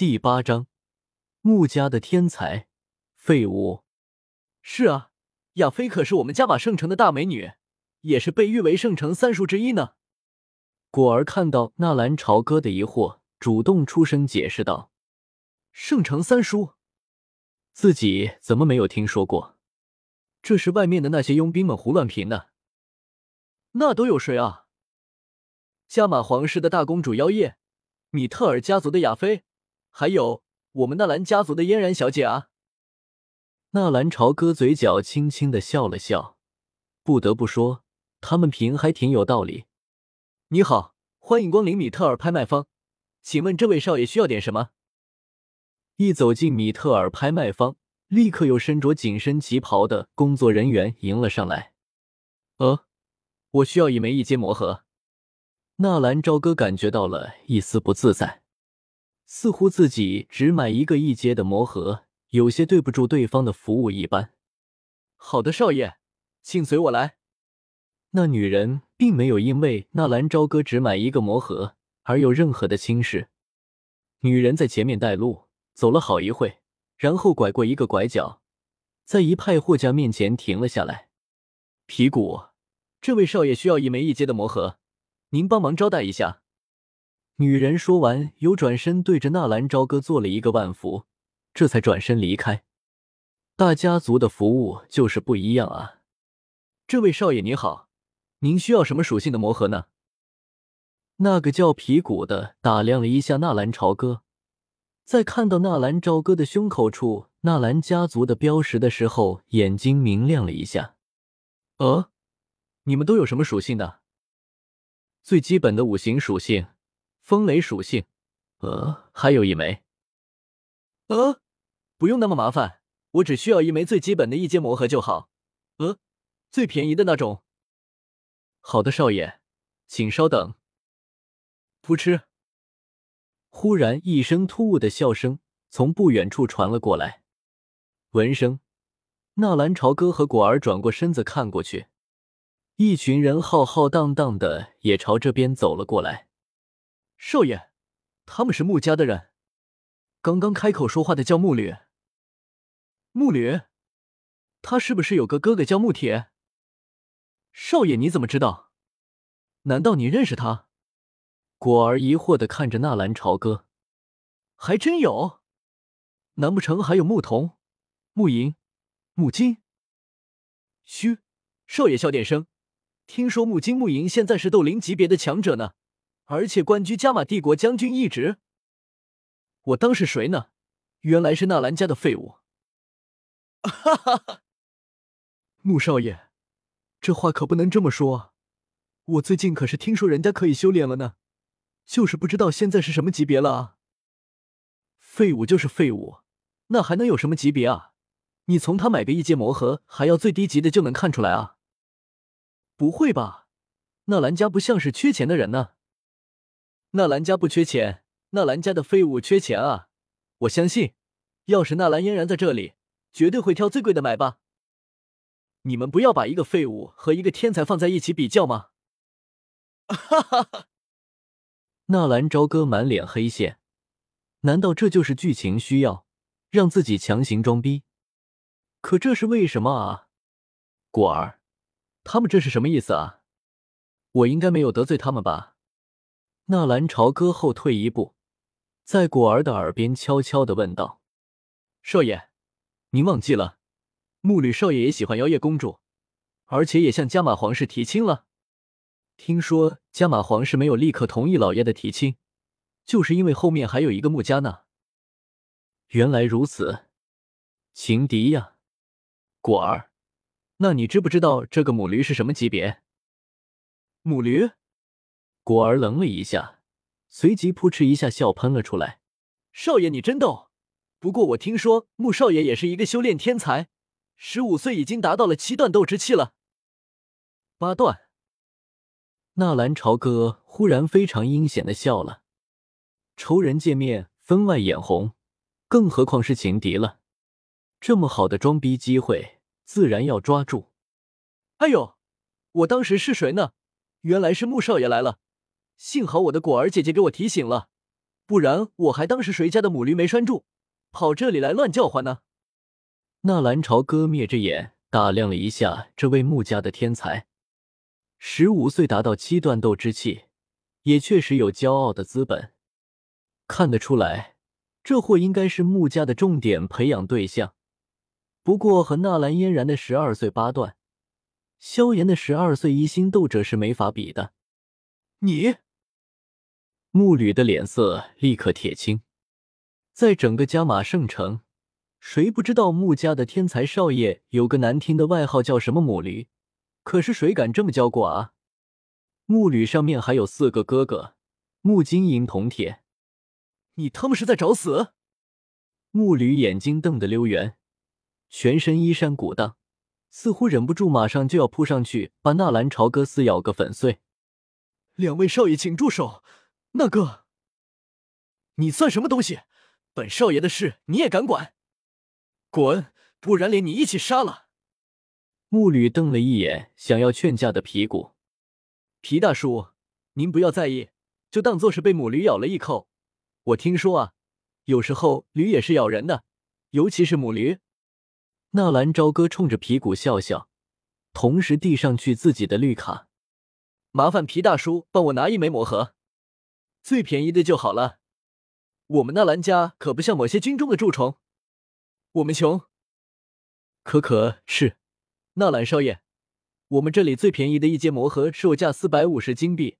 第八章，穆家的天才废物。是啊，亚菲可是我们加玛圣城的大美女，也是被誉为圣城三叔之一呢。果儿看到纳兰朝歌的疑惑，主动出声解释道：“圣城三叔，自己怎么没有听说过？这是外面的那些佣兵们胡乱评的。那都有谁啊？加玛皇室的大公主妖夜，米特尔家族的亚菲，还有我们纳兰家族的嫣然小姐啊。”纳兰朝歌嘴角轻轻的笑了笑，不得不说，他们评还挺有道理。你好，欢迎光临米特尔拍卖方，请问这位少爷需要点什么？一走进米特尔拍卖方，立刻有身着紧身旗袍的工作人员迎了上来。呃，我需要一枚一阶魔盒。纳兰朝歌感觉到了一丝不自在，似乎自己只买一个一阶的魔盒，有些对不住对方的服务一般。好的，少爷，请随我来。那女人并没有因为纳兰朝歌只买一个魔盒而有任何的轻视。女人在前面带路，走了好一会，然后拐过一个拐角，在一派货架面前停了下来。皮谷，这位少爷需要一枚一阶的魔盒，您帮忙招待一下。女人说完，又转身对着纳兰朝歌做了一个万福，这才转身离开。大家族的服务就是不一样啊！这位少爷你好。您需要什么属性的魔盒呢？那个叫皮谷的打量了一下纳兰朝歌，在看到纳兰朝歌的胸口处纳兰家族的标识的时候，眼睛明亮了一下。呃，你们都有什么属性的？最基本的五行属性，风雷属性。呃，还有一枚。呃，不用那么麻烦，我只需要一枚最基本的一阶魔盒就好。呃，最便宜的那种。好的，少爷，请稍等。噗嗤！忽然一声突兀的笑声从不远处传了过来。闻声，纳兰朝歌和果儿转过身子看过去，一群人浩浩荡荡的也朝这边走了过来。少爷，他们是穆家的人。刚刚开口说话的叫穆吕。穆吕，他是不是有个哥哥叫穆铁？少爷，你怎么知道？难道你认识他？果儿疑惑的看着纳兰朝歌，还真有。难不成还有牧童、牧银、牧金？嘘，少爷小点声。听说牧金、牧银现在是斗灵级别的强者呢，而且官居加玛帝国将军一职。我当是谁呢？原来是纳兰家的废物。哈哈哈，穆少爷。这话可不能这么说，我最近可是听说人家可以修炼了呢，就是不知道现在是什么级别了啊。废物就是废物，那还能有什么级别啊？你从他买个一阶魔盒还要最低级的就能看出来啊？不会吧？纳兰家不像是缺钱的人呢。纳兰家不缺钱，纳兰家的废物缺钱啊！我相信，要是纳兰嫣然在这里，绝对会挑最贵的买吧。你们不要把一个废物和一个天才放在一起比较吗？哈哈哈！纳兰朝歌满脸黑线，难道这就是剧情需要让自己强行装逼？可这是为什么啊？果儿，他们这是什么意思啊？我应该没有得罪他们吧？纳兰朝歌后退一步，在果儿的耳边悄悄的问道：“少爷，您忘记了？”木吕少爷也喜欢妖夜公主，而且也向加玛皇室提亲了。听说加玛皇室没有立刻同意老爷的提亲，就是因为后面还有一个穆家呢。原来如此，情敌呀，果儿，那你知不知道这个母驴是什么级别？母驴？果儿愣了一下，随即扑哧一下笑喷了出来。少爷你真逗，不过我听说穆少爷也是一个修炼天才。十五岁已经达到了七段斗之气了。八段。纳兰朝歌忽然非常阴险的笑了。仇人见面分外眼红，更何况是情敌了。这么好的装逼机会，自然要抓住。哎呦，我当时是谁呢？原来是穆少爷来了。幸好我的果儿姐姐给我提醒了，不然我还当是谁家的母驴没拴住，跑这里来乱叫唤呢？纳兰朝歌眯着眼打量了一下这位穆家的天才，十五岁达到七段斗之气，也确实有骄傲的资本。看得出来，这货应该是穆家的重点培养对象。不过和纳兰嫣然的十二岁八段，萧炎的十二岁一星斗者是没法比的。你。木吕的脸色立刻铁青，在整个加马圣城，谁不知道穆家的天才少爷有个难听的外号叫什么“母驴”？可是谁敢这么叫过啊？木吕上面还有四个哥哥，木金银铜铁，你他妈是在找死？木吕眼睛瞪得溜圆，全身衣衫鼓荡，似乎忍不住马上就要扑上去把纳兰朝歌撕咬个粉碎。两位少爷，请住手！那个，你算什么东西？本少爷的事你也敢管？滚！不然连你一起杀了！木吕瞪了一眼想要劝架的皮骨，皮大叔，您不要在意，就当做是被母驴咬了一口。我听说啊，有时候驴也是咬人的，尤其是母驴。纳兰朝歌冲着皮骨笑笑，同时递上去自己的绿卡，麻烦皮大叔帮我拿一枚魔盒。最便宜的就好了，我们纳兰家可不像某些军中的蛀虫，我们穷。可可是，纳兰少爷，我们这里最便宜的一阶魔盒售价四百五十金币，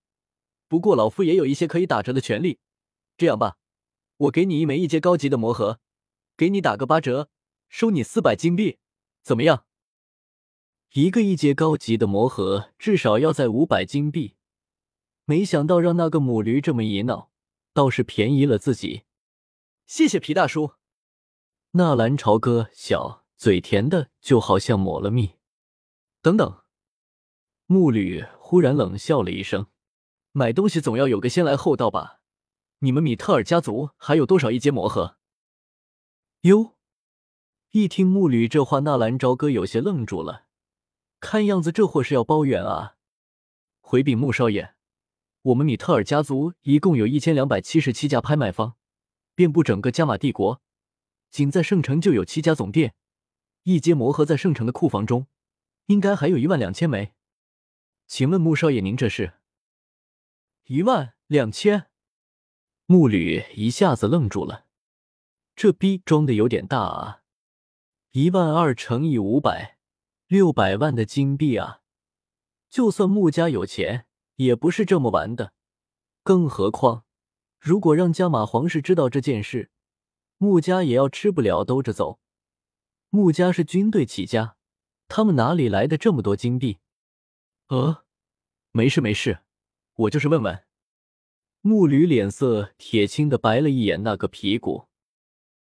不过老夫也有一些可以打折的权利。这样吧，我给你一枚一阶高级的魔盒，给你打个八折，收你四百金币，怎么样？一个一阶高级的魔盒至少要在五百金币。没想到让那个母驴这么一闹，倒是便宜了自己。谢谢皮大叔。纳兰朝歌小，嘴甜的就好像抹了蜜。等等，木吕忽然冷笑了一声：“买东西总要有个先来后到吧？你们米特尔家族还有多少一阶魔盒？”哟，一听木吕这话，纳兰朝歌有些愣住了。看样子这货是要包圆啊！回禀穆少爷。我们米特尔家族一共有一千两百七十七家拍卖方，遍布整个加玛帝国，仅在圣城就有七家总店。一阶魔盒在圣城的库房中，应该还有一万两千枚。请问穆少爷，您这是？一万两千？穆吕一下子愣住了，这逼装的有点大啊！一万二乘以五百，六百万的金币啊！就算穆家有钱。也不是这么玩的，更何况，如果让加玛皇室知道这件事，穆家也要吃不了兜着走。穆家是军队起家，他们哪里来的这么多金币？呃，没事没事，我就是问问。穆吕脸色铁青的白了一眼那个皮骨。